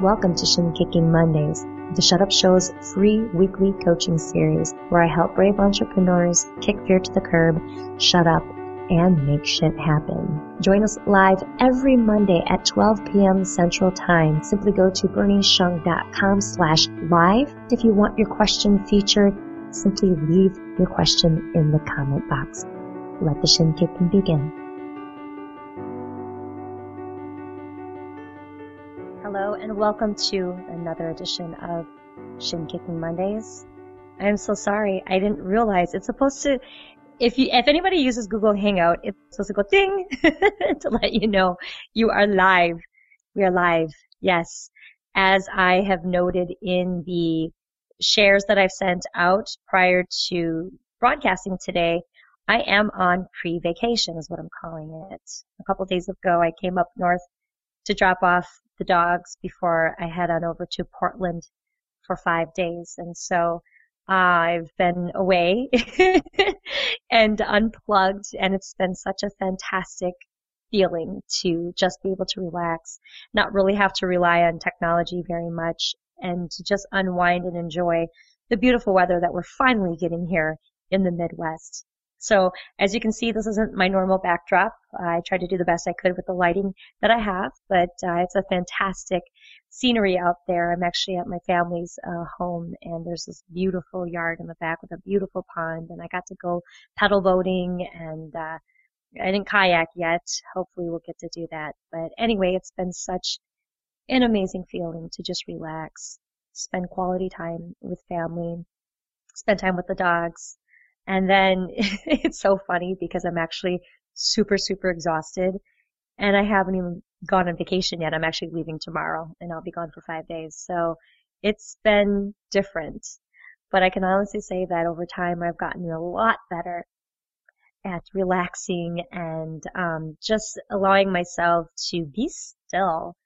Welcome to Shin Kicking Mondays, the Shut Up Show's free weekly coaching series where I help brave entrepreneurs kick fear to the curb, shut up, and make shit happen. Join us live every Monday at 12 p.m. Central Time. Simply go to bernieshung.com slash live. If you want your question featured, simply leave your question in the comment box. Let the shin kicking begin. And welcome to another edition of Shin Kicking Mondays. I'm so sorry. I didn't realize it's supposed to if you if anybody uses Google Hangout, it's supposed to go ding to let you know you are live. We are live. Yes. As I have noted in the shares that I've sent out prior to broadcasting today, I am on pre-vacation is what I'm calling it. A couple days ago, I came up north to drop off the dogs before I head on over to Portland for five days. And so uh, I've been away and unplugged and it's been such a fantastic feeling to just be able to relax, not really have to rely on technology very much and to just unwind and enjoy the beautiful weather that we're finally getting here in the Midwest. So as you can see, this isn't my normal backdrop. I tried to do the best I could with the lighting that I have, but uh, it's a fantastic scenery out there. I'm actually at my family's uh, home, and there's this beautiful yard in the back with a beautiful pond, and I got to go pedal boating, and uh, I didn't kayak yet. Hopefully, we'll get to do that. But anyway, it's been such an amazing feeling to just relax, spend quality time with family, spend time with the dogs and then it's so funny because I'm actually super, super exhausted and I haven't even gone on vacation yet. I'm actually leaving tomorrow and I'll be gone for five days. So it's been different, but I can honestly say that over time I've gotten a lot better at relaxing and um, just allowing myself to be still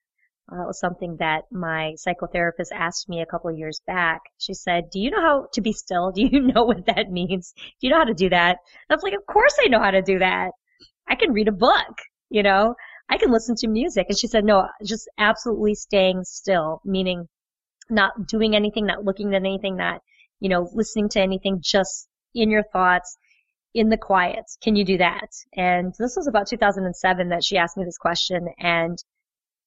uh, was something that my psychotherapist asked me a couple of years back. She said, do you know how to be still? Do you know what that means? Do you know how to do that? And I was like, of course I know how to do that. I can read a book, you know, I can listen to music. And she said, no, just absolutely staying still, meaning not doing anything, not looking at anything, not, you know, listening to anything, just in your thoughts, in the quiet. Can you do that? And this was about 2007 that she asked me this question. And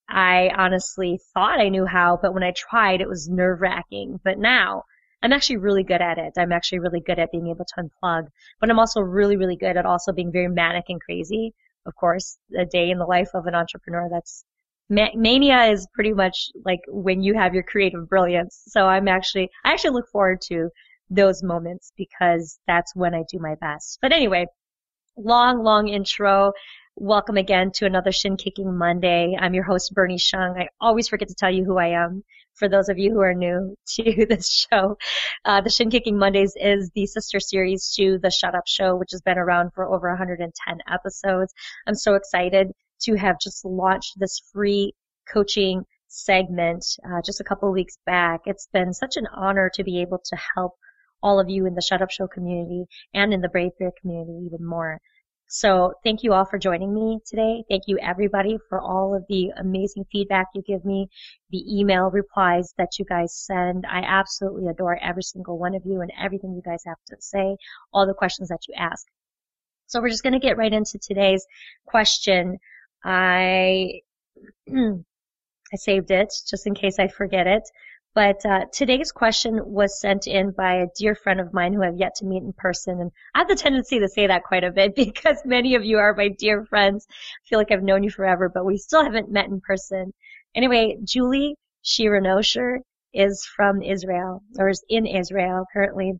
I honestly thought I knew how, but when I tried, it was nerve wracking. But now I'm actually really good at it. I'm actually really good at being able to unplug, but I'm also really, really good at also being very manic and crazy. Of course, a day in the life of an entrepreneur, that's mania is pretty much like when you have your creative brilliance. So I'm actually, I actually look forward to those moments because that's when I do my best. But anyway, long, long intro. Welcome again to another Shin Kicking Monday. I'm your host, Bernie Shung. I always forget to tell you who I am. For those of you who are new to this show, uh, the Shin Kicking Mondays is the sister series to the Shut Up Show, which has been around for over 110 episodes. I'm so excited to have just launched this free coaching segment uh, just a couple weeks back. It's been such an honor to be able to help all of you in the Shut Up Show community and in the Brave Bear community even more. So thank you all for joining me today. Thank you everybody for all of the amazing feedback you give me, the email replies that you guys send. I absolutely adore every single one of you and everything you guys have to say, all the questions that you ask. So we're just going to get right into today's question. I I saved it just in case I forget it. But uh, today's question was sent in by a dear friend of mine who I've yet to meet in person. And I have the tendency to say that quite a bit because many of you are my dear friends. I feel like I've known you forever, but we still haven't met in person. Anyway, Julie Sheranosher is from Israel, or is in Israel currently.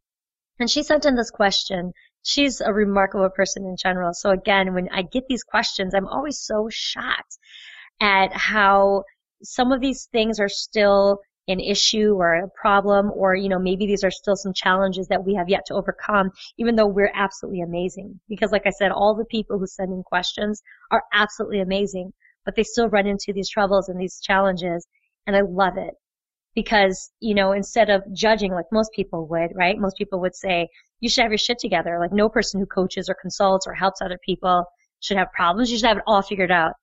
And she sent in this question. She's a remarkable person in general. So again, when I get these questions, I'm always so shocked at how some of these things are still an issue or a problem or, you know, maybe these are still some challenges that we have yet to overcome, even though we're absolutely amazing. Because like I said, all the people who send in questions are absolutely amazing, but they still run into these troubles and these challenges. And I love it because, you know, instead of judging like most people would, right? Most people would say, you should have your shit together. Like no person who coaches or consults or helps other people should have problems. You should have it all figured out.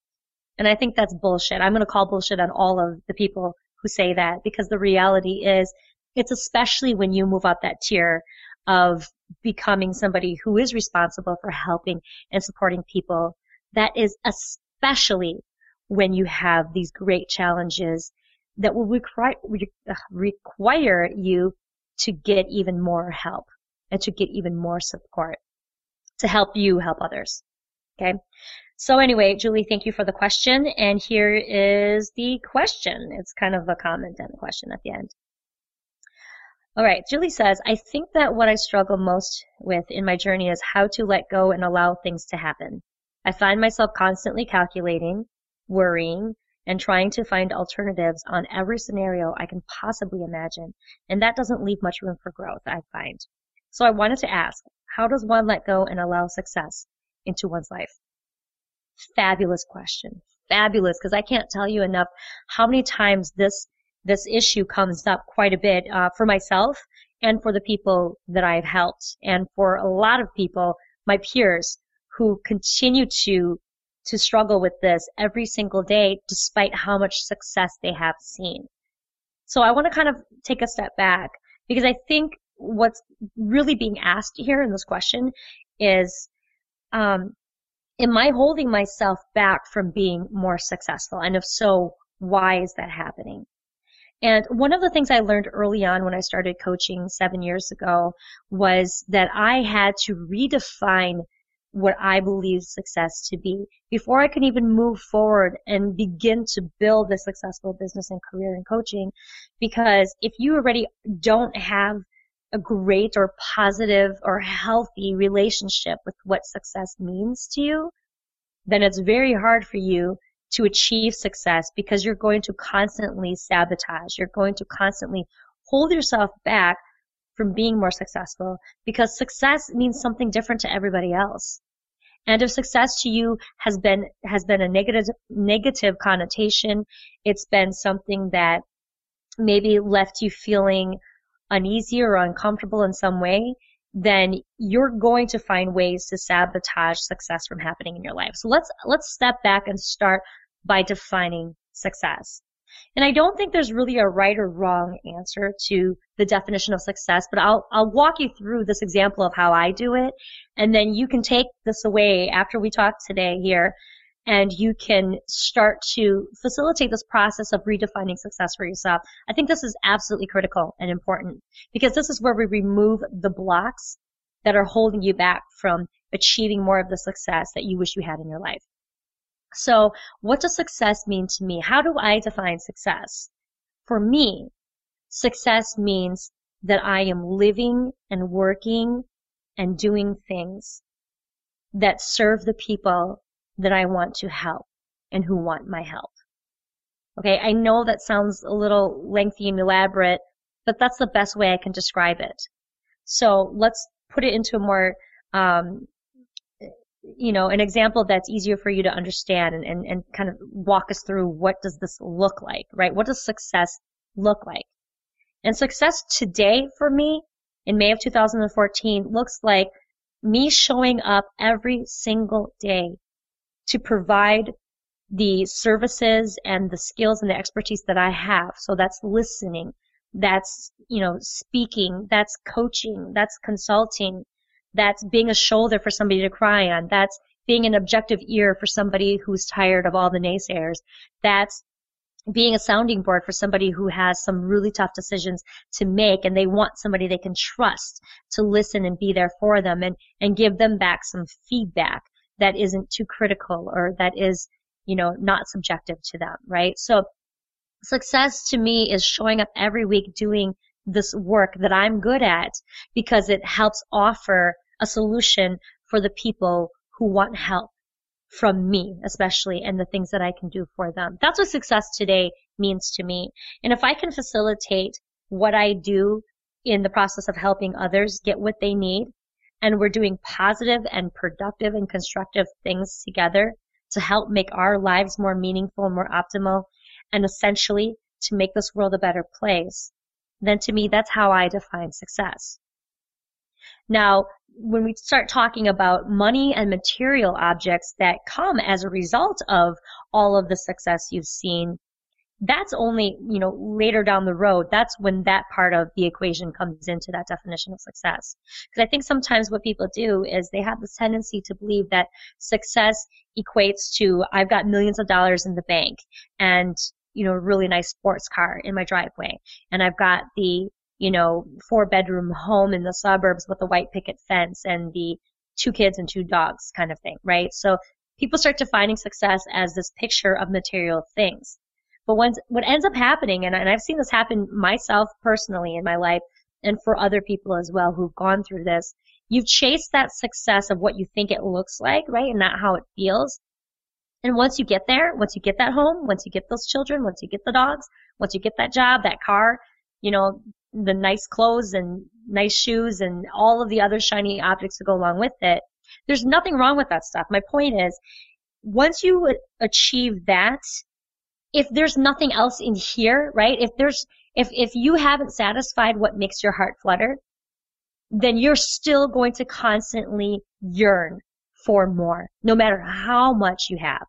And I think that's bullshit. I'm going to call bullshit on all of the people who say that because the reality is it's especially when you move up that tier of becoming somebody who is responsible for helping and supporting people. That is especially when you have these great challenges that will require, require you to get even more help and to get even more support to help you help others. Okay. So anyway, Julie, thank you for the question. And here is the question. It's kind of a comment and a question at the end. All right, Julie says, I think that what I struggle most with in my journey is how to let go and allow things to happen. I find myself constantly calculating, worrying, and trying to find alternatives on every scenario I can possibly imagine, and that doesn't leave much room for growth, I find. So I wanted to ask, how does one let go and allow success into one's life? Fabulous question. Fabulous, because I can't tell you enough how many times this this issue comes up quite a bit uh, for myself and for the people that I've helped, and for a lot of people, my peers, who continue to to struggle with this every single day, despite how much success they have seen. So I want to kind of take a step back because I think what's really being asked here in this question is, um, am I holding myself back from being more successful? And if so, why is that happening? And one of the things I learned early on when I started coaching seven years ago was that I had to redefine what I believe success to be before I could even move forward and begin to build a successful business and career in coaching. Because if you already don't have a great or positive or healthy relationship with what success means to you, then it's very hard for you to achieve success because you're going to constantly sabotage. You're going to constantly hold yourself back from being more successful because success means something different to everybody else. And if success to you has been, has been a negative, negative connotation, it's been something that maybe left you feeling uneasy or uncomfortable in some way, then you're going to find ways to sabotage success from happening in your life. So let's, let's step back and start by defining success. And I don't think there's really a right or wrong answer to the definition of success, but I'll, I'll walk you through this example of how I do it. And then you can take this away after we talk today here and you can start to facilitate this process of redefining success for yourself. I think this is absolutely critical and important because this is where we remove the blocks that are holding you back from achieving more of the success that you wish you had in your life. So what does success mean to me? How do I define success? For me, success means that I am living and working and doing things that serve the people that I want to help and who want my help. Okay, I know that sounds a little lengthy and elaborate, but that's the best way I can describe it. So let's put it into a more um, you know, an example that's easier for you to understand and, and, and kind of walk us through what does this look like, right? What does success look like? And success today for me in May of 2014 looks like me showing up every single day to provide the services and the skills and the expertise that I have. So that's listening, that's, you know, speaking, that's coaching, that's consulting, that's being a shoulder for somebody to cry on. That's being an objective ear for somebody who's tired of all the naysayers. That's being a sounding board for somebody who has some really tough decisions to make and they want somebody they can trust to listen and be there for them and, and give them back some feedback that isn't too critical or that is, you know, not subjective to them, right? So success to me is showing up every week doing this work that I'm good at because it helps offer a solution for the people who want help from me, especially, and the things that I can do for them. That's what success today means to me. And if I can facilitate what I do in the process of helping others get what they need, and we're doing positive and productive and constructive things together to help make our lives more meaningful, more optimal, and essentially to make this world a better place, then to me, that's how I define success. Now, when we start talking about money and material objects that come as a result of all of the success you've seen, that's only, you know, later down the road, that's when that part of the equation comes into that definition of success. Because I think sometimes what people do is they have this tendency to believe that success equates to I've got millions of dollars in the bank and, you know, a really nice sports car in my driveway. And I've got the, you know, four bedroom home in the suburbs with the white picket fence and the two kids and two dogs kind of thing, right? So people start defining success as this picture of material things. But when, what ends up happening, and, and I've seen this happen myself personally in my life and for other people as well who've gone through this, you've chased that success of what you think it looks like, right? And not how it feels. And once you get there, once you get that home, once you get those children, once you get the dogs, once you get that job, that car, you know, the nice clothes and nice shoes and all of the other shiny objects to go along with it, there's nothing wrong with that stuff. My point is, once you achieve that, if there's nothing else in here, right? If there's, if, if you haven't satisfied what makes your heart flutter, then you're still going to constantly yearn for more, no matter how much you have.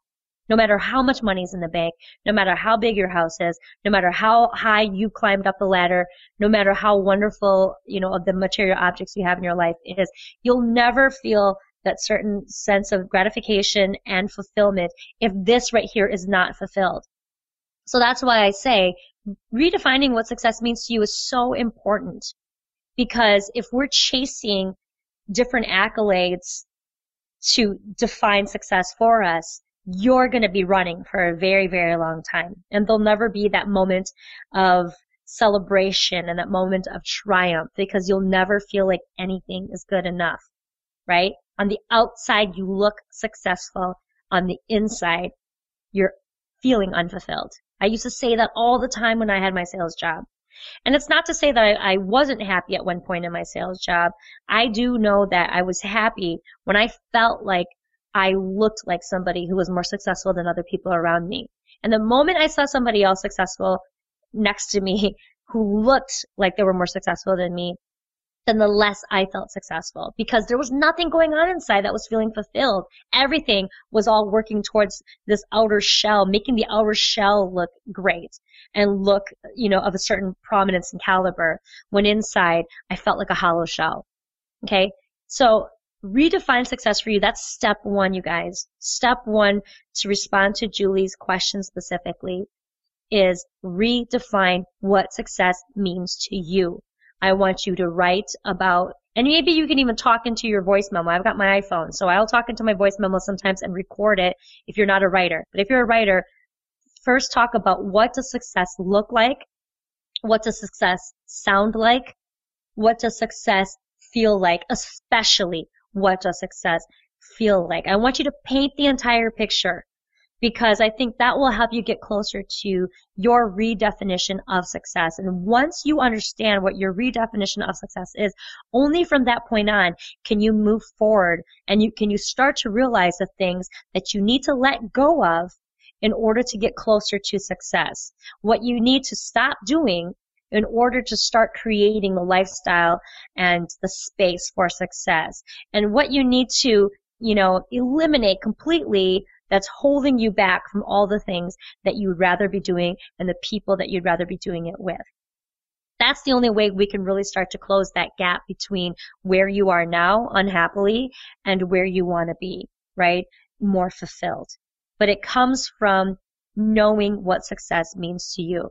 No matter how much money's in the bank, no matter how big your house is, no matter how high you climbed up the ladder, no matter how wonderful, you know, of the material objects you have in your life is, you'll never feel that certain sense of gratification and fulfillment if this right here is not fulfilled. So that's why I say redefining what success means to you is so important because if we're chasing different accolades to define success for us, you're going to be running for a very, very long time. And there'll never be that moment of celebration and that moment of triumph because you'll never feel like anything is good enough, right? On the outside, you look successful. On the inside, you're feeling unfulfilled. I used to say that all the time when I had my sales job. And it's not to say that I, I, wasn't happy at one point in my sales job. I do know that I was happy when I felt like I looked like somebody who was more successful than other people around me. And the moment I saw somebody else successful next to me who looked like they were more successful than me, then the less I felt successful because there was nothing going on inside that was feeling fulfilled. Everything was all working towards this outer shell, making the outer shell look great and look, you know, of a certain prominence and caliber when inside I felt like a hollow shell. Okay. So redefine success for you. That's step one, you guys. Step one to respond to Julie's question specifically is redefine what success means to you. I want you to write about, and maybe you can even talk into your voice memo. I've got my iPhone, so I'll talk into my voice memo sometimes and record it if you're not a writer. But if you're a writer, first talk about what does success look like? What does success sound like? What does success feel like? Especially what does success feel like? I want you to paint the entire picture because I think that will help you get closer to your redefinition of success. And once you understand what your redefinition of success is, only from that point on can you move forward and you can you start to realize the things that you need to let go of in order to get closer to success. What you need to stop doing in order to start creating the lifestyle and the space for success. And what you need to, you know, eliminate completely that's holding you back from all the things that you would rather be doing and the people that you'd rather be doing it with. That's the only way we can really start to close that gap between where you are now unhappily and where you want to be, right? More fulfilled. But it comes from knowing what success means to you.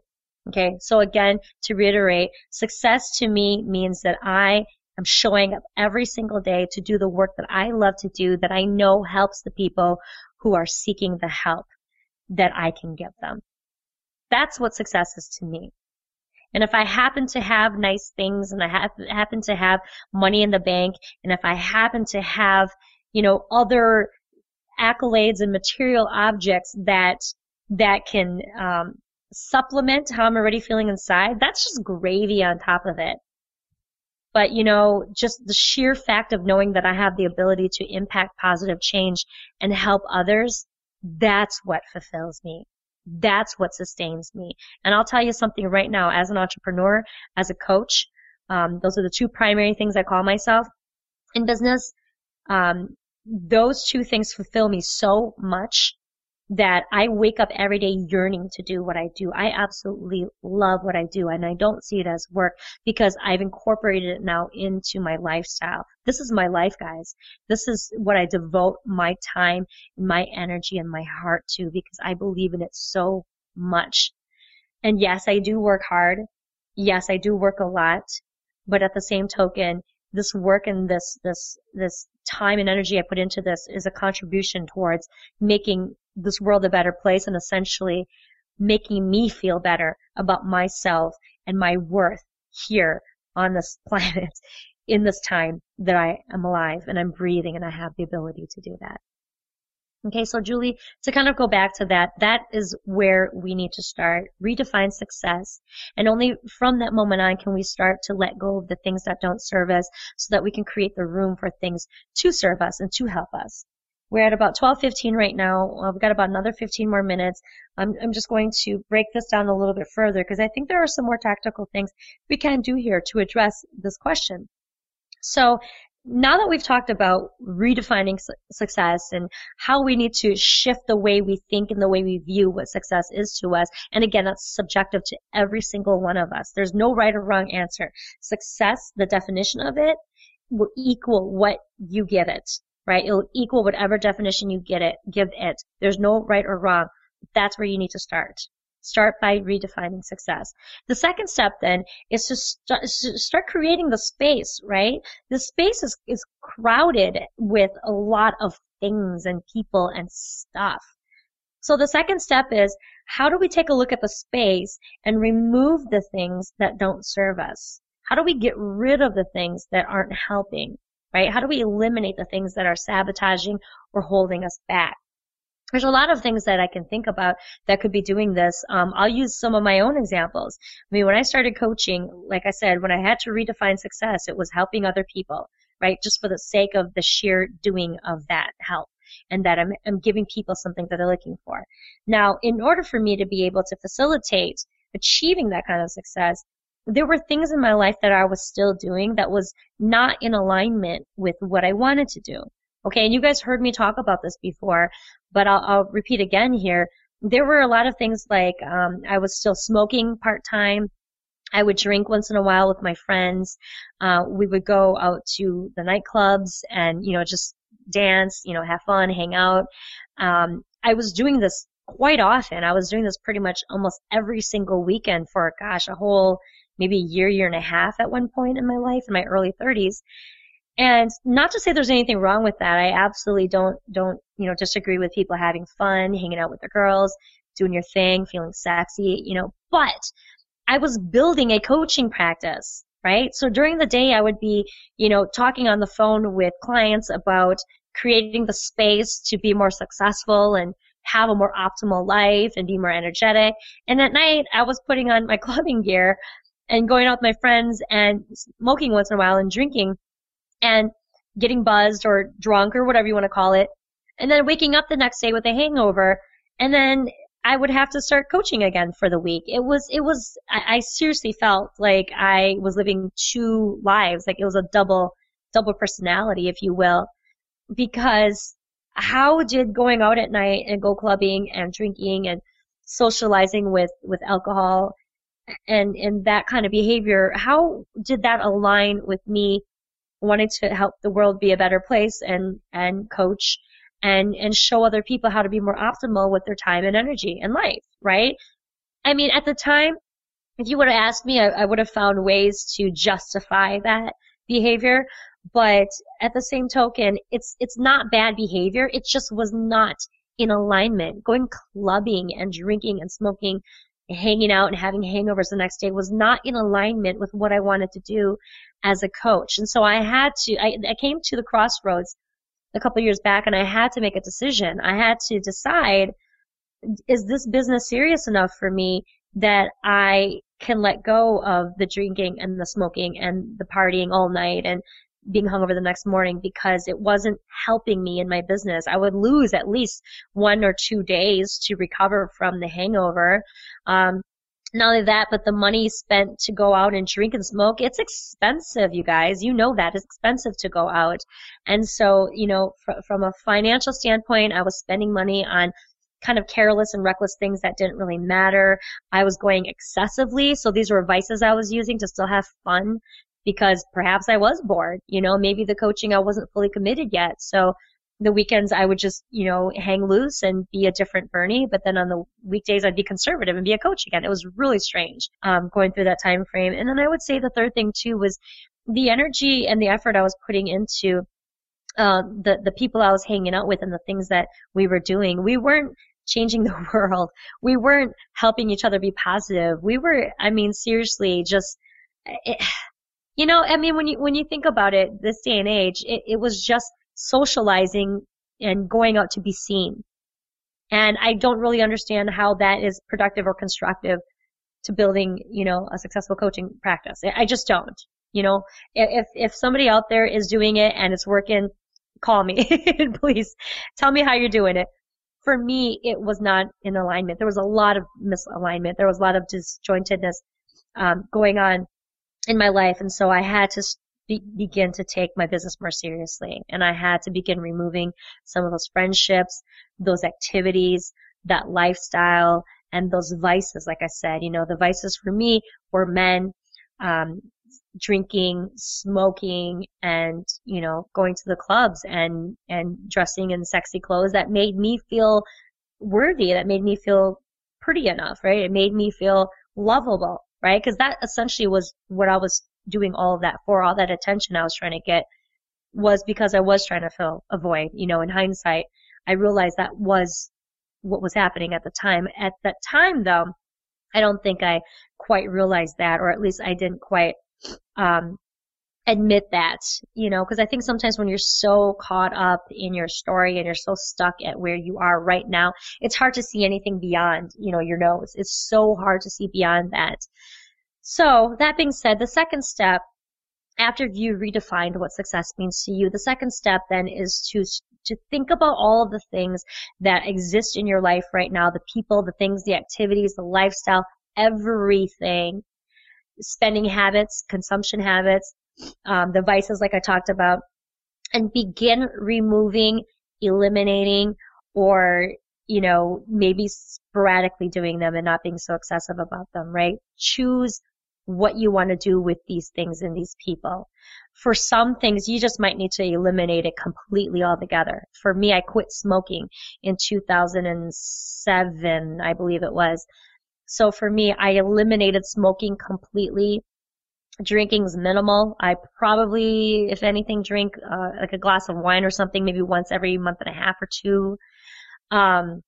Okay, so again, to reiterate, success to me means that I am showing up every single day to do the work that I love to do that I know helps the people who are seeking the help that I can give them. That's what success is to me. And if I happen to have nice things and I happen to have money in the bank and if I happen to have, you know, other accolades and material objects that, that can, um, supplement how I'm already feeling inside, that's just gravy on top of it. But, you know, just the sheer fact of knowing that I have the ability to impact positive change and help others, that's what fulfills me. That's what sustains me. And I'll tell you something right now, as an entrepreneur, as a coach, um, those are the two primary things I call myself in business. Um, those two things fulfill me so much that I wake up every day yearning to do what I do. I absolutely love what I do and I don't see it as work because I've incorporated it now into my lifestyle. This is my life, guys. This is what I devote my time, my energy, and my heart to because I believe in it so much. And yes, I do work hard. Yes, I do work a lot. But at the same token, this work and this, this, this time and energy I put into this is a contribution towards making this world a better place and essentially making me feel better about myself and my worth here on this planet in this time that I am alive and I'm breathing and I have the ability to do that. Okay, so Julie, to kind of go back to that, that is where we need to start. Redefine success. And only from that moment on can we start to let go of the things that don't serve us so that we can create the room for things to serve us and to help us. We're at about 12:15 right now. Uh, we've got about another 15 more minutes. I'm, I'm just going to break this down a little bit further because I think there are some more tactical things we can do here to address this question. So now that we've talked about redefining su- success and how we need to shift the way we think and the way we view what success is to us, and again, that's subjective to every single one of us. There's no right or wrong answer. Success, the definition of it, will equal what you give it, right? It'll equal whatever definition you get it, give it. There's no right or wrong. That's where you need to start. Start by redefining success. The second step then is to st- start creating the space, right? The space is, is crowded with a lot of things and people and stuff. So the second step is how do we take a look at the space and remove the things that don't serve us? How do we get rid of the things that aren't helping, right? How do we eliminate the things that are sabotaging or holding us back? there's a lot of things that I can think about that could be doing this. Um, I'll use some of my own examples. I mean, when I started coaching, like I said, when I had to redefine success, it was helping other people, right? Just for the sake of the sheer doing of that help and that I'm, I'm giving people something that they're looking for. Now, in order for me to be able to facilitate achieving that kind of success, there were things in my life that I was still doing that was not in alignment with what I wanted to do. Okay, and you guys heard me talk about this before, but I'll, I'll repeat again here. There were a lot of things like um, I was still smoking part time. I would drink once in a while with my friends. Uh, we would go out to the nightclubs and you know just dance, you know, have fun, hang out. Um, I was doing this quite often. I was doing this pretty much almost every single weekend for gosh a whole maybe a year, year and a half at one point in my life in my early 30s. And not to say there's anything wrong with that. I absolutely don't don't you know disagree with people having fun, hanging out with their girls, doing your thing, feeling sexy, you know. But I was building a coaching practice, right? So during the day, I would be you know talking on the phone with clients about creating the space to be more successful and have a more optimal life and be more energetic. And at night, I was putting on my clubbing gear and going out with my friends and smoking once in a while and drinking and getting buzzed or drunk or whatever you want to call it, and then waking up the next day with a hangover, and then I would have to start coaching again for the week. It was, it was, I, I seriously felt like I was living two lives, like it was a double, double personality, if you will, because how did going out at night and go clubbing and drinking and socializing with, with alcohol and, and that kind of behavior, how did that align with me wanting to help the world be a better place and, and coach and, and show other people how to be more optimal with their time and energy and life, right? I mean, at the time, if you would have asked me, I, I would have found ways to justify that behavior. But at the same token, it's, it's not bad behavior. It just was not in alignment. Going clubbing and drinking and smoking hanging out and having hangovers the next day was not in alignment with what I wanted to do as a coach. And so I had to, I, I came to the crossroads a couple years back and I had to make a decision. I had to decide, is this business serious enough for me that I can let go of the drinking and the smoking and the partying all night and being hungover the next morning because it wasn't helping me in my business. I would lose at least one or two days to recover from the hangover. Um, not only that, but the money spent to go out and drink and smoke, it's expensive, you guys. You know that. It's expensive to go out. And so, you know, fr- from a financial standpoint, I was spending money on kind of careless and reckless things that didn't really matter. I was going excessively. So these were vices I was using to still have fun because perhaps I was bored. You know, maybe the coaching I wasn't fully committed yet. So the weekends I would just, you know, hang loose and be a different Bernie, but then on the weekdays I'd be conservative and be a coach again. It was really strange um, going through that time frame. And then I would say the third thing too was the energy and the effort I was putting into uh, the the people I was hanging out with and the things that we were doing. We weren't changing the world. We weren't helping each other be positive. We were, I mean, seriously, just. It, you know, I mean, when you when you think about it, this day and age, it, it was just socializing and going out to be seen. And I don't really understand how that is productive or constructive to building, you know, a successful coaching practice. I just don't. You know, if if somebody out there is doing it and it's working, call me, please. Tell me how you're doing it. For me, it was not in alignment. There was a lot of misalignment. There was a lot of disjointedness um, going on in my life, and so I had to be, begin to take my business more seriously. And I had to begin removing some of those friendships, those activities, that lifestyle, and those vices. Like I said, you know, the vices for me were men, um, drinking, smoking, and, you know, going to the clubs and, and dressing in sexy clothes that made me feel worthy, that made me feel pretty enough, right? It made me feel lovable, right? Because that essentially was what I was doing all of that for, all that attention I was trying to get was because I was trying to fill a void. You know, in hindsight, I realized that was what was happening at the time. At that time, though, I don't think I quite realized that, or at least I didn't quite um, admit that, you know, because I think sometimes when you're so caught up in your story and you're so stuck at where you are right now, it's hard to see anything beyond, you know, your nose. It's so hard to see beyond that. So, that being said, the second step, after you redefined what success means to you, the second step then is to to think about all of the things that exist in your life right now, the people, the things, the activities, the lifestyle, everything, spending habits, consumption habits, um, the vices like I talked about, and begin removing, eliminating, or you know, maybe sporadically doing them and not being so excessive about them, right? Choose what you want to do with these things and these people. For some things, you just might need to eliminate it completely altogether. For me, I quit smoking in 2007, I believe it was. So for me, I eliminated smoking completely. Drinking's minimal. I probably, if anything, drink uh, like a glass of wine or something maybe once every month and a half or two. Um,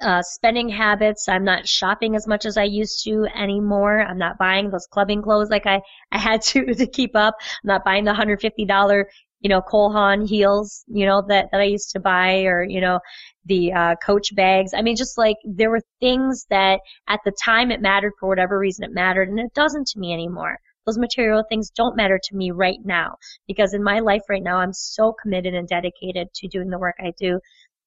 uh, spending habits. I'm not shopping as much as I used to anymore. I'm not buying those clubbing clothes like I, I had to to keep up. I'm not buying the $150, you know, Cole Haan heels, you know, that, that I used to buy or, you know, the, uh, coach bags. I mean, just like there were things that at the time it mattered for whatever reason it mattered and it doesn't to me anymore. Those material things don't matter to me right now because in my life right now, I'm so committed and dedicated to doing the work I do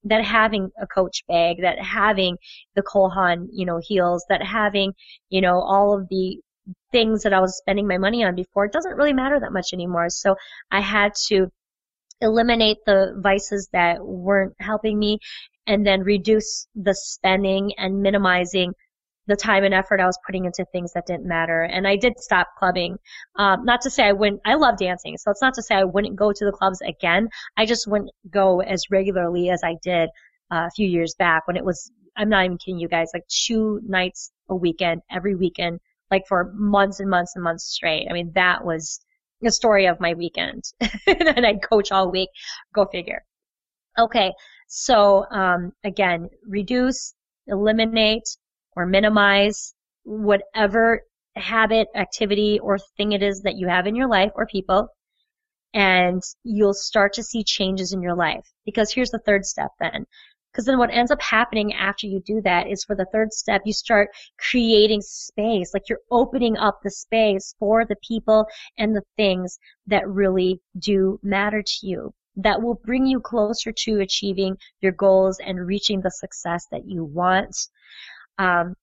that having a coach bag, that having the Cole Haan, you know, heels, that having, you know, all of the things that I was spending my money on before, it doesn't really matter that much anymore. So I had to eliminate the vices that weren't helping me and then reduce the spending and minimizing the time and effort I was putting into things that didn't matter. And I did stop clubbing. Um, not to say I wouldn't, I love dancing. So it's not to say I wouldn't go to the clubs again. I just wouldn't go as regularly as I did uh, a few years back when it was, I'm not even kidding you guys, like two nights a weekend, every weekend, like for months and months and months straight. I mean, that was the story of my weekend. and I'd coach all week. Go figure. Okay. So, um, again, reduce, eliminate, or minimize whatever habit, activity, or thing it is that you have in your life or people. And you'll start to see changes in your life. Because here's the third step then. Because then what ends up happening after you do that is for the third step, you start creating space. Like you're opening up the space for the people and the things that really do matter to you. That will bring you closer to achieving your goals and reaching the success that you want. Um,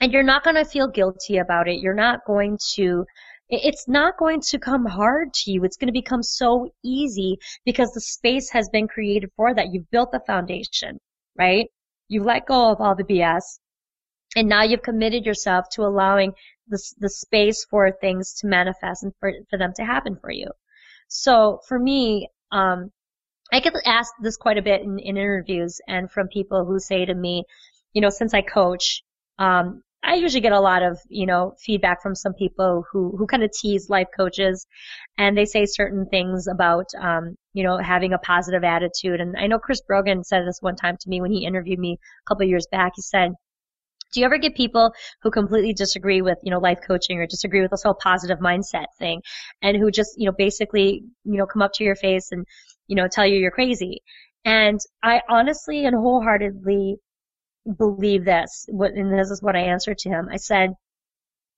and you're not going to feel guilty about it. You're not going to, it's not going to come hard to you. It's going to become so easy because the space has been created for that. You've built the foundation, right? You've let go of all the BS, and now you've committed yourself to allowing the, the space for things to manifest and for, for them to happen for you. So for me, um, I get asked this quite a bit in, in interviews and from people who say to me, you know, since I coach, um, I usually get a lot of, you know, feedback from some people who, who kind of tease life coaches and they say certain things about, um, you know, having a positive attitude. And I know Chris Brogan said this one time to me when he interviewed me a couple years back. He said, do you ever get people who completely disagree with, you know, life coaching or disagree with this whole positive mindset thing and who just, you know, basically, you know, come up to your face and, you know, tell you you're crazy? And I honestly and wholeheartedly believe this, and this is what I answered to him. I said,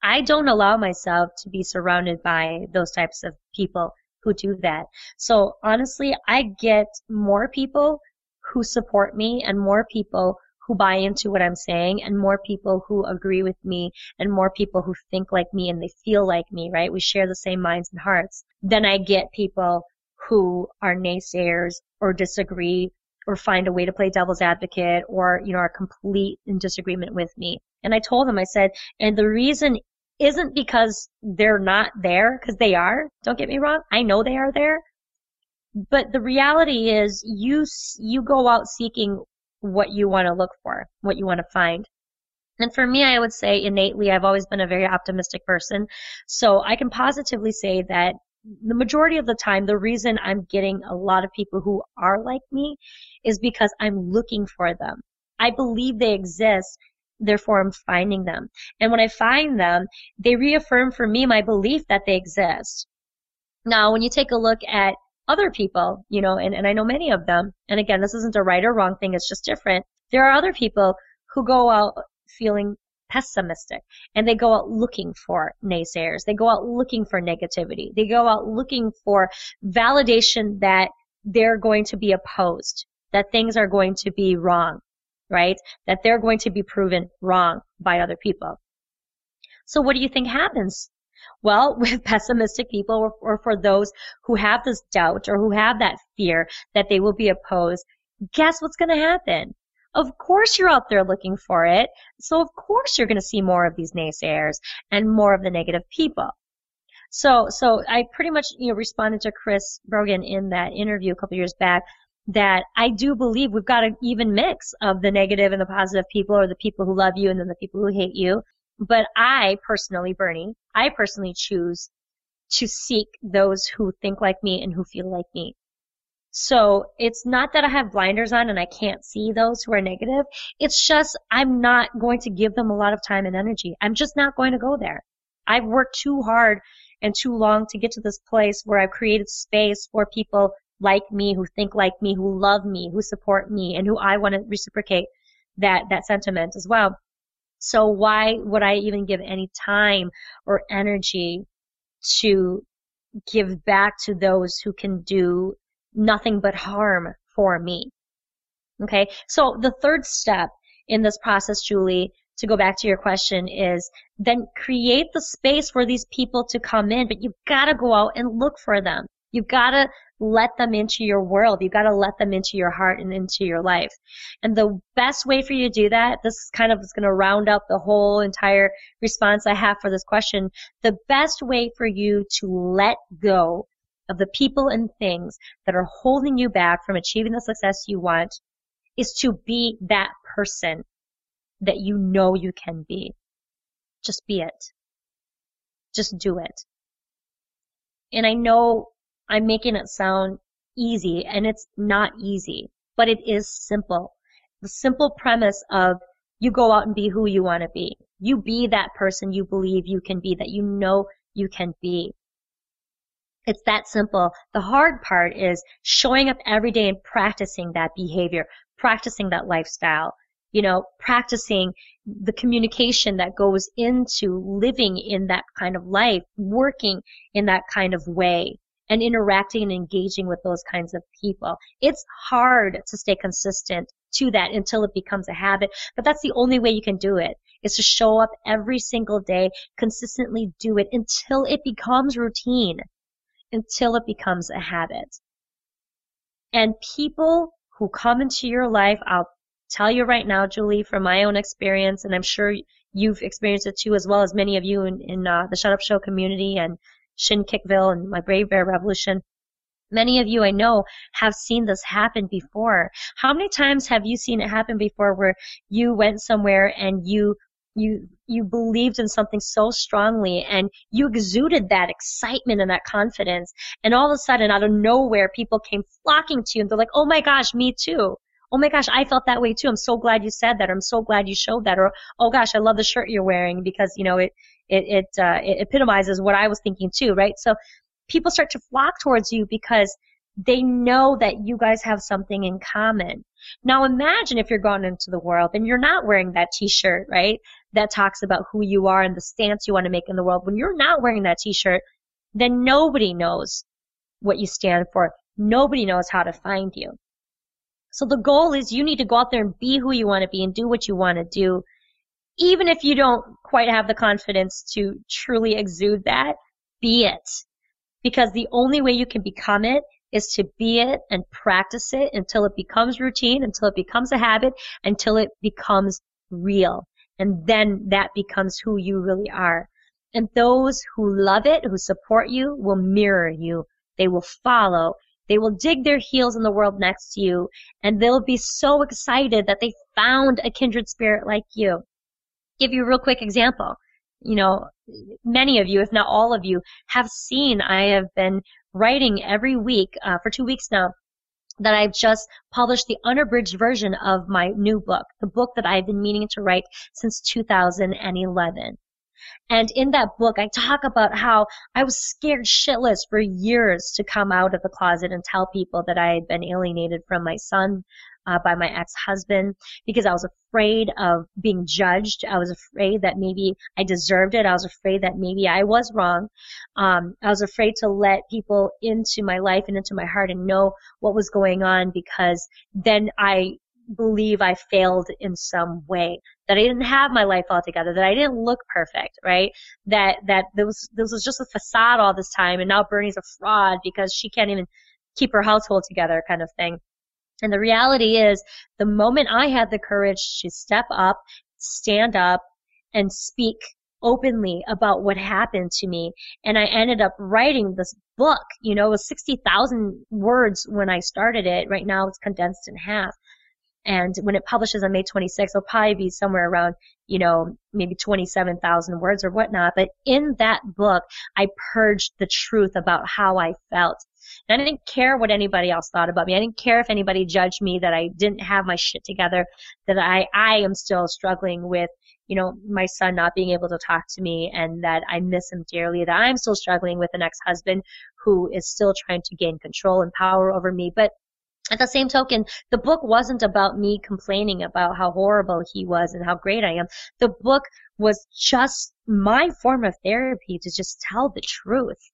I don't allow myself to be surrounded by those types of people who do that. So honestly, I get more people who support me and more people who buy into what I'm saying and more people who agree with me and more people who think like me and they feel like me, right? We share the same minds and hearts. Then I get people who are naysayers or disagree or find a way to play devil's advocate or, you know, are complete in disagreement with me. And I told them, I said, and the reason isn't because they're not there, because they are. Don't get me wrong. I know they are there. But the reality is you, you go out seeking what you want to look for, what you want to find. And for me, I would say innately, I've always been a very optimistic person. So I can positively say that the majority of the time, the reason I'm getting a lot of people who are like me is because I'm looking for them. I believe they exist, therefore I'm finding them. And when I find them, they reaffirm for me my belief that they exist. Now, when you take a look at other people, you know, and, and I know many of them, and again, this isn't a right or wrong thing, it's just different. There are other people who go out feeling pessimistic and they go out looking for naysayers. They go out looking for negativity. They go out looking for validation that they're going to be opposed, that things are going to be wrong, right? That they're going to be proven wrong by other people. So what do you think happens? Well, with pessimistic people or, or for those who have this doubt or who have that fear that they will be opposed, guess what's going to happen? Of course you're out there looking for it. So of course you're going to see more of these naysayers and more of the negative people. So, so I pretty much, you know, responded to Chris Brogan in that interview a couple years back that I do believe we've got an even mix of the negative and the positive people or the people who love you and then the people who hate you. But I personally, Bernie, I personally choose to seek those who think like me and who feel like me. So it's not that I have blinders on and I can't see those who are negative. It's just I'm not going to give them a lot of time and energy. I'm just not going to go there. I've worked too hard and too long to get to this place where I've created space for people like me, who think like me, who love me, who support me, and who I want to reciprocate that, that sentiment as well. So why would I even give any time or energy to give back to those who can do nothing but harm for me. Okay. So the third step in this process, Julie, to go back to your question is then create the space for these people to come in, but you've got to go out and look for them. You've got to let them into your world. You've got to let them into your heart and into your life. And the best way for you to do that, this kind of is going to round up the whole entire response I have for this question. The best way for you to let go of the people and things that are holding you back from achieving the success you want is to be that person that you know you can be. Just be it. Just do it. And I know I'm making it sound easy and it's not easy, but it is simple. The simple premise of you go out and be who you want to be. You be that person you believe you can be, that you know you can be. It's that simple. The hard part is showing up every day and practicing that behavior, practicing that lifestyle, you know, practicing the communication that goes into living in that kind of life, working in that kind of way and interacting and engaging with those kinds of people. It's hard to stay consistent to that until it becomes a habit, but that's the only way you can do it is to show up every single day, consistently do it until it becomes routine until it becomes a habit. And people who come into your life, I'll tell you right now, Julie, from my own experience, and I'm sure you've experienced it too, as well as many of you in, in uh, the Shut Up Show community and Shin Kickville and my Brave Bear Revolution. Many of you I know have seen this happen before. How many times have you seen it happen before where you went somewhere and you you you believed in something so strongly and you exuded that excitement and that confidence. And all of a sudden out of nowhere people came flocking to you and they're like oh my gosh me too. Oh my gosh i felt that way too. I'm so glad you said that. Or i'm so glad you showed that. Or oh gosh i love the shirt you're wearing because you know it it it, uh, it epitomizes what i was thinking too right? So people start to flock towards you because they know that you guys have something in common. Now imagine if you're going into the world and you're not wearing that t-shirt, right? That talks about who you are and the stance you want to make in the world. When you're not wearing that t-shirt, then nobody knows what you stand for. Nobody knows how to find you. So the goal is you need to go out there and be who you want to be and do what you want to do. Even if you don't quite have the confidence to truly exude that, be it. Because the only way you can become it is to be it and practice it until it becomes routine, until it becomes a habit, until it becomes real. And then that becomes who you really are. And those who love it, who support you, will mirror you. They will follow. They will dig their heels in the world next to you, and they'll be so excited that they found a kindred spirit like you. Give you a real quick example. You know, many of you, if not all of you, have seen I have been writing every week uh, for two weeks now that I've just published the unabridged version of my new book, the book that I've been meaning to write since 2011. And in that book, I talk about how I was scared shitless for years to come out of the closet and tell people that I had been alienated from my son uh, by my ex-husband because I was afraid of being judged. I was afraid that maybe I deserved it. I was afraid that maybe I was wrong. Um, I was afraid to let people into my life and into my heart and know what was going on because then I believe I failed in some way, that I didn't have my life all together, that I didn't look perfect, right? That, that was, this was just a facade all this time and now Bernie's a fraud because she can't even keep her household together kind of thing. And the reality is, the moment I had the courage to step up, stand up, and speak openly about what happened to me, and I ended up writing this book, you know, it was 60,000 words when I started it. Right now it's condensed in half. And when it publishes on May 26th, it'll probably be somewhere around, you know, maybe 27,000 words or whatnot. But in that book, I purged the truth about how I felt. And I didn't care what anybody else thought about me. I didn't care if anybody judged me that I didn't have my shit together, that I, I am still struggling with, you know, my son not being able to talk to me and that I miss him dearly, that I'm still struggling with an ex-husband who is still trying to gain control and power over me. But at the same token, the book wasn't about me complaining about how horrible he was and how great I am. The book was just my form of therapy to just tell the truth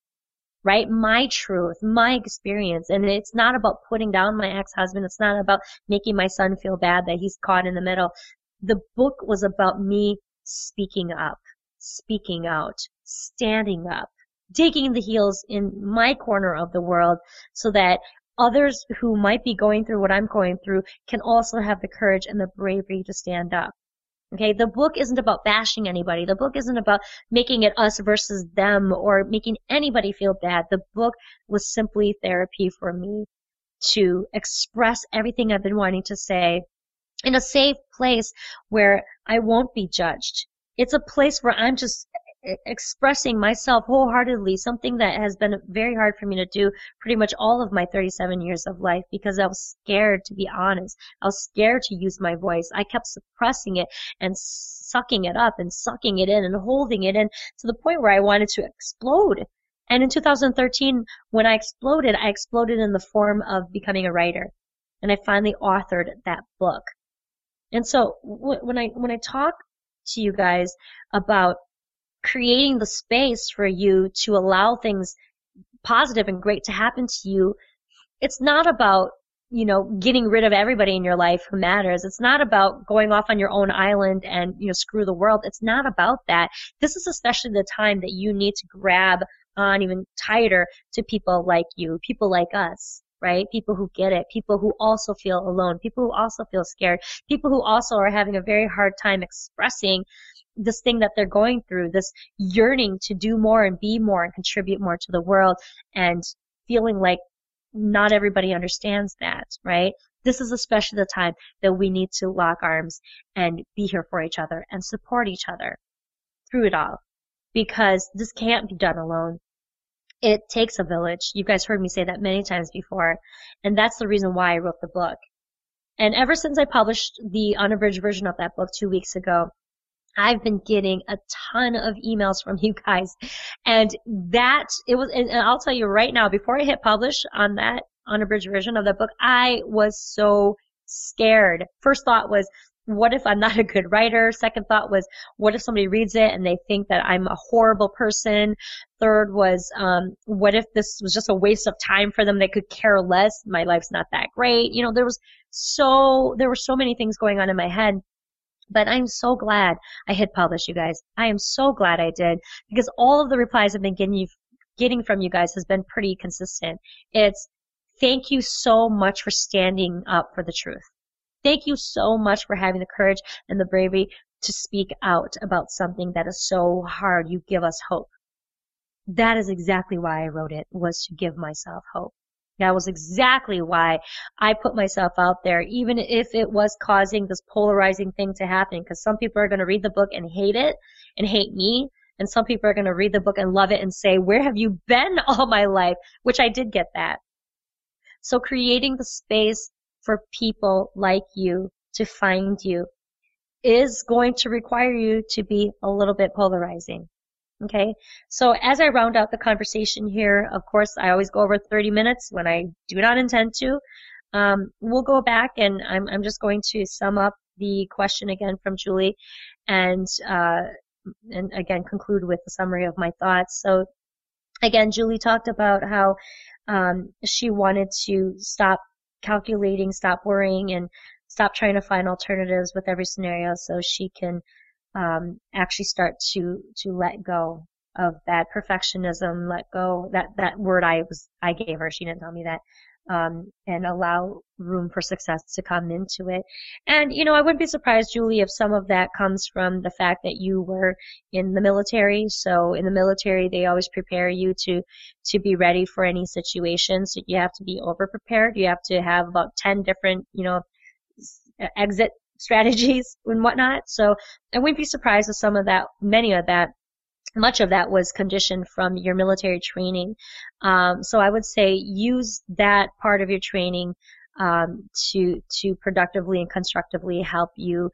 right? My truth, my experience. And it's not about putting down my ex-husband. It's not about making my son feel bad that he's caught in the middle. The book was about me speaking up, speaking out, standing up, digging the heels in my corner of the world so that others who might be going through what I'm going through can also have the courage and the bravery to stand up. Okay, the book isn't about bashing anybody. The book isn't about making it us versus them or making anybody feel bad. The book was simply therapy for me to express everything I've been wanting to say in a safe place where I won't be judged. It's a place where I'm just expressing myself wholeheartedly, something that has been very hard for me to do pretty much all of my 37 years of life because I was scared to be honest. I was scared to use my voice. I kept suppressing it and sucking it up and sucking it in and holding it in to the point where I wanted to explode. And in 2013, when I exploded, I exploded in the form of becoming a writer. And I finally authored that book. And so when I, when I talk to you guys about creating the space for you to allow things positive and great to happen to you, it's not about, you know, getting rid of everybody in your life who matters. It's not about going off on your own island and, you know, screw the world. It's not about that. This is especially the time that you need to grab on even tighter to people like you, people like us. Right? People who get it, people who also feel alone, people who also feel scared, people who also are having a very hard time expressing this thing that they're going through, this yearning to do more and be more and contribute more to the world and feeling like not everybody understands that, right? This is especially the time that we need to lock arms and be here for each other and support each other through it all because this can't be done alone. It takes a village. You guys heard me say that many times before. And that's the reason why I wrote the book. And ever since I published the unabridged version of that book two weeks ago, I've been getting a ton of emails from you guys. And that, it was, and I'll tell you right now, before I hit publish on that unabridged version of the book, I was so scared. First thought was, what if I'm not a good writer? Second thought was, what if somebody reads it and they think that I'm a horrible person? Third was, um, what if this was just a waste of time for them? They could care less. My life's not that great. You know, there was so, there were so many things going on in my head. But I'm so glad I hit publish, you guys. I am so glad I did because all of the replies I've been getting, getting from you guys has been pretty consistent. It's, thank you so much for standing up for the truth. Thank you so much for having the courage and the bravery to speak out about something that is so hard. You give us hope. That is exactly why I wrote it, was to give myself hope. That was exactly why I put myself out there, even if it was causing this polarizing thing to happen, because some people are going to read the book and hate it and hate me. And some people are going to read the book and love it and say, where have you been all my life? Which I did get that. So creating the space for people like you to find you is going to require you to be a little bit polarizing. Okay, so as I round out the conversation here, of course, I always go over 30 minutes when I do not intend to. Um, we'll go back and I'm, I'm just going to sum up the question again from Julie and, uh, and again conclude with a summary of my thoughts. So again, Julie talked about how um, she wanted to stop calculating, stop worrying, and stop trying to find alternatives with every scenario so she can um, actually start to to let go of that perfectionism, let go that that word I was I gave her. She didn't tell me that. Um, and allow room for success to come into it. And, you know, I wouldn't be surprised, Julie, if some of that comes from the fact that you were in the military. So in the military, they always prepare you to, to be ready for any situation. So you have to be over prepared. You have to have about 10 different, you know, exit strategies and whatnot. So I wouldn't be surprised if some of that, many of that, much of that was conditioned from your military training. Um, so I would say use that part of your training um, to to productively and constructively help you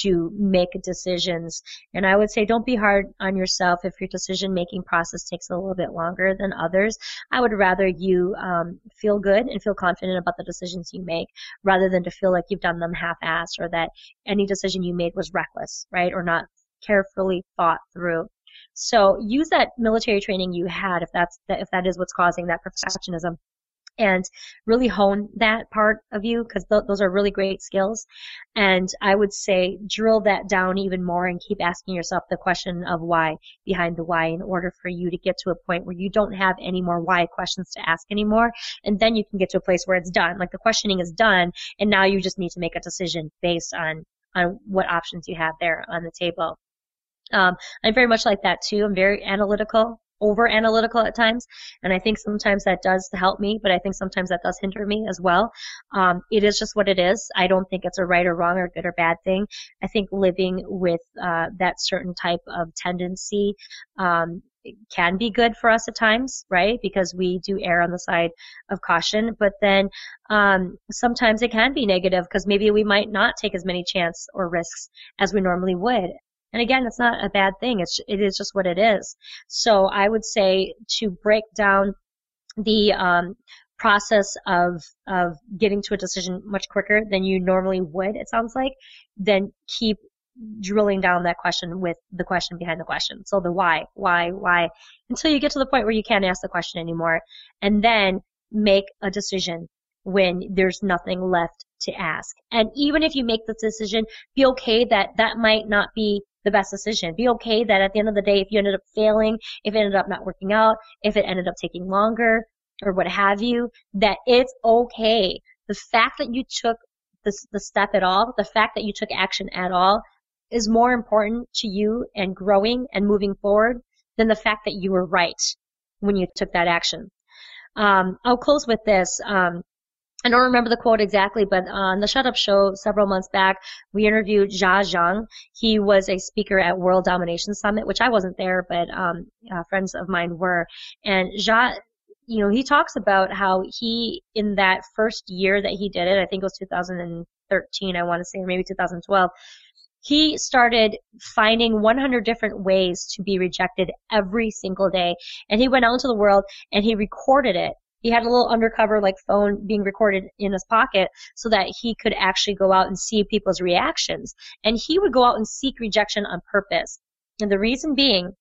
to make decisions. And I would say don't be hard on yourself if your decision making process takes a little bit longer than others. I would rather you um, feel good and feel confident about the decisions you make rather than to feel like you've done them half-assed or that any decision you made was reckless, right? Or not carefully thought through. So use that military training you had if that's if that is what's causing that perfectionism and really hone that part of you because th- those are really great skills. And I would say drill that down even more and keep asking yourself the question of why behind the why in order for you to get to a point where you don't have any more why questions to ask anymore. And then you can get to a place where it's done. Like the questioning is done and now you just need to make a decision based on, on what options you have there on the table. Um, I'm very much like that too. I'm very analytical over analytical at times. And I think sometimes that does help me, but I think sometimes that does hinder me as well. Um, it is just what it is. I don't think it's a right or wrong or good or bad thing. I think living with uh, that certain type of tendency um, can be good for us at times, right? Because we do err on the side of caution, but then um, sometimes it can be negative because maybe we might not take as many chances or risks as we normally would. And again, it's not a bad thing. It's, it is just what it is. So I would say to break down the, um, process of, of getting to a decision much quicker than you normally would, it sounds like, then keep drilling down that question with the question behind the question. So the why, why, why, until you get to the point where you can't ask the question anymore. And then make a decision when there's nothing left to ask. And even if you make the decision, be okay that that might not be the best decision. Be okay that at the end of the day, if you ended up failing, if it ended up not working out, if it ended up taking longer, or what have you, that it's okay. The fact that you took the, the step at all, the fact that you took action at all is more important to you and growing and moving forward than the fact that you were right when you took that action. Um, I'll close with this. Um, I don't remember the quote exactly, but on the Shut Up Show several months back, we interviewed Jia Jiang. He was a speaker at World Domination Summit, which I wasn't there, but um, uh, friends of mine were. And Jia, you know, he talks about how he, in that first year that he did it, I think it was 2013, I want to say, or maybe 2012, he started finding 100 different ways to be rejected every single day. And he went out into the world and he recorded it he had a little undercover like phone being recorded in his pocket so that he could actually go out and see people's reactions. And he would go out and seek rejection on purpose. And the reason being,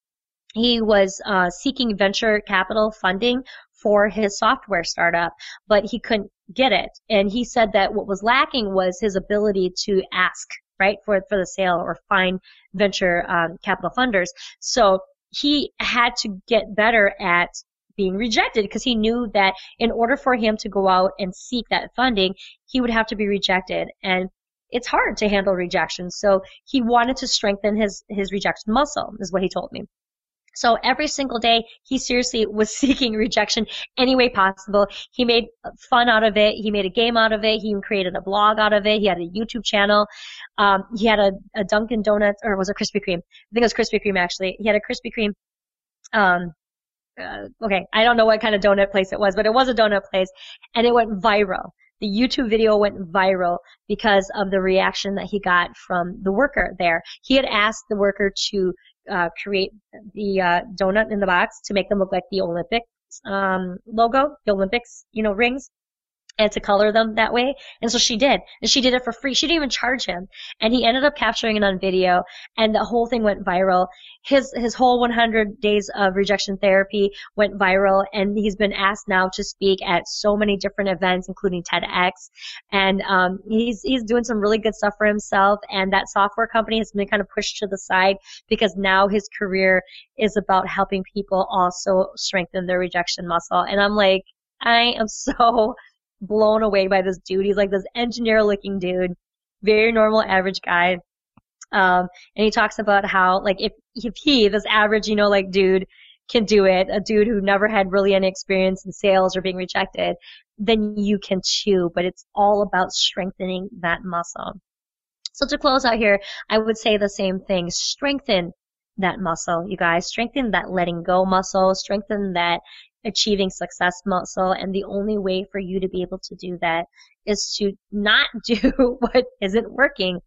he was uh, seeking venture capital funding for his software startup, but he couldn't get it. And he said that what was lacking was his ability to ask, right, for, for the sale or find venture um, capital funders. So he had to get better at being rejected because he knew that in order for him to go out and seek that funding, he would have to be rejected. And it's hard to handle rejection. So he wanted to strengthen his, his rejection muscle, is what he told me. So every single day, he seriously was seeking rejection any way possible. He made fun out of it. He made a game out of it. He created a blog out of it. He had a YouTube channel. Um, he had a, a Dunkin' Donuts, or was it Krispy Kreme? I think it was Krispy Kreme actually. He had a Krispy Kreme um, uh, okay, I don't know what kind of donut place it was, but it was a donut place and it went viral. The YouTube video went viral because of the reaction that he got from the worker there. He had asked the worker to uh, create the uh, donut in the box to make them look like the Olympics um, logo, the Olympics, you know, rings and to color them that way. And so she did. And she did it for free. She didn't even charge him. And he ended up capturing it on video and the whole thing went viral. His, his whole 100 days of rejection therapy went viral and he's been asked now to speak at so many different events, including TEDx. And, um, he's, he's doing some really good stuff for himself. And that software company has been kind of pushed to the side because now his career is about helping people also strengthen their rejection muscle. And I'm like, I am so blown away by this dude. He's like this engineer looking dude, very normal average guy. Um, and he talks about how like if, if he, this average, you know, like dude can do it, a dude who never had really any experience in sales or being rejected, then you can too, but it's all about strengthening that muscle. So to close out here, I would say the same thing. Strengthen that muscle, you guys. Strengthen that letting go muscle. Strengthen that achieving success muscle. And the only way for you to be able to do that is to not do what isn't working.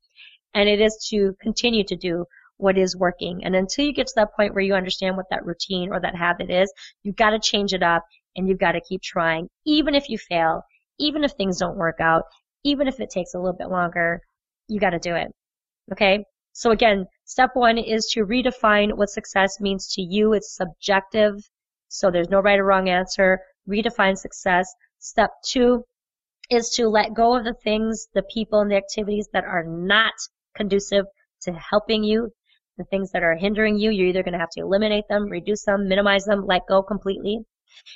And it is to continue to do what is working. And until you get to that point where you understand what that routine or that habit is, you've got to change it up and you've got to keep trying. Even if you fail, even if things don't work out, even if it takes a little bit longer, you got to do it. Okay? So again, step one is to redefine what success means to you. It's subjective. So there's no right or wrong answer. Redefine success. Step two is to let go of the things, the people, and the activities that are not conducive to helping you. The things that are hindering you, you're either going to have to eliminate them, reduce them, minimize them, let go completely.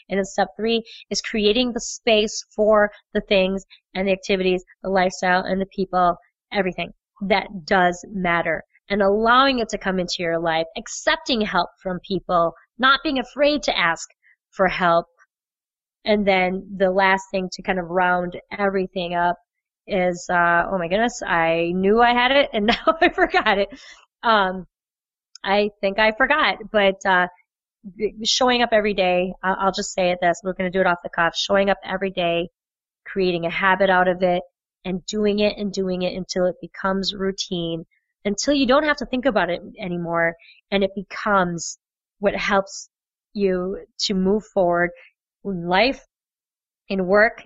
And then step three is creating the space for the things and the activities, the lifestyle and the people, everything that does matter and allowing it to come into your life, accepting help from people, not being afraid to ask for help. And then the last thing to kind of round everything up is, uh, oh my goodness, I knew I had it and now I forgot it. Um, I think I forgot, but, uh, showing up every day, I'll just say it this, we're going to do it off the cuff, showing up every day, creating a habit out of it, and doing it and doing it until it becomes routine, until you don't have to think about it anymore, and it becomes what helps you to move forward in life, in work,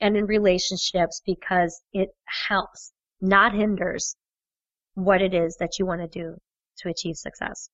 and in relationships because it helps, not hinders what it is that you want to do to achieve success.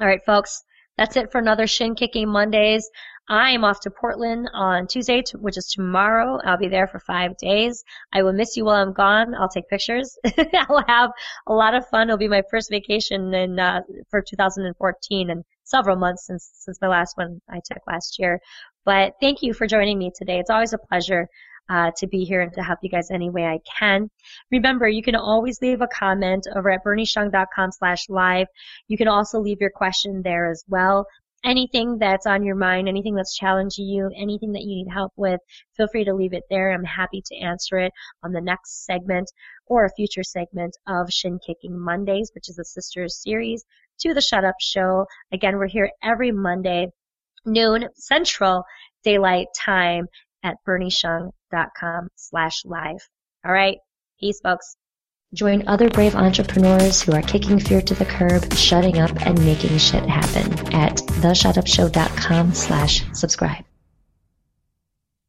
All right, folks, that's it for another Shin Kicking Mondays. I am off to Portland on Tuesday, which is tomorrow. I'll be there for five days. I will miss you while I'm gone. I'll take pictures. I'll have a lot of fun. It'll be my first vacation in, uh, for 2014 and several months since, since my last one I took last year. But thank you for joining me today. It's always a pleasure uh, to be here and to help you guys any way I can. Remember, you can always leave a comment over at bernieshung.com slash live. You can also leave your question there as well. Anything that's on your mind, anything that's challenging you, anything that you need help with, feel free to leave it there. I'm happy to answer it on the next segment or a future segment of Shin Kicking Mondays, which is a sisters series to the Shut Up Show. Again, we're here every Monday, noon Central Daylight Time at bernieshung.com slash live. All right. Peace, folks. Join other brave entrepreneurs who are kicking fear to the curb, shutting up, and making shit happen at theshutupshow.com slash subscribe.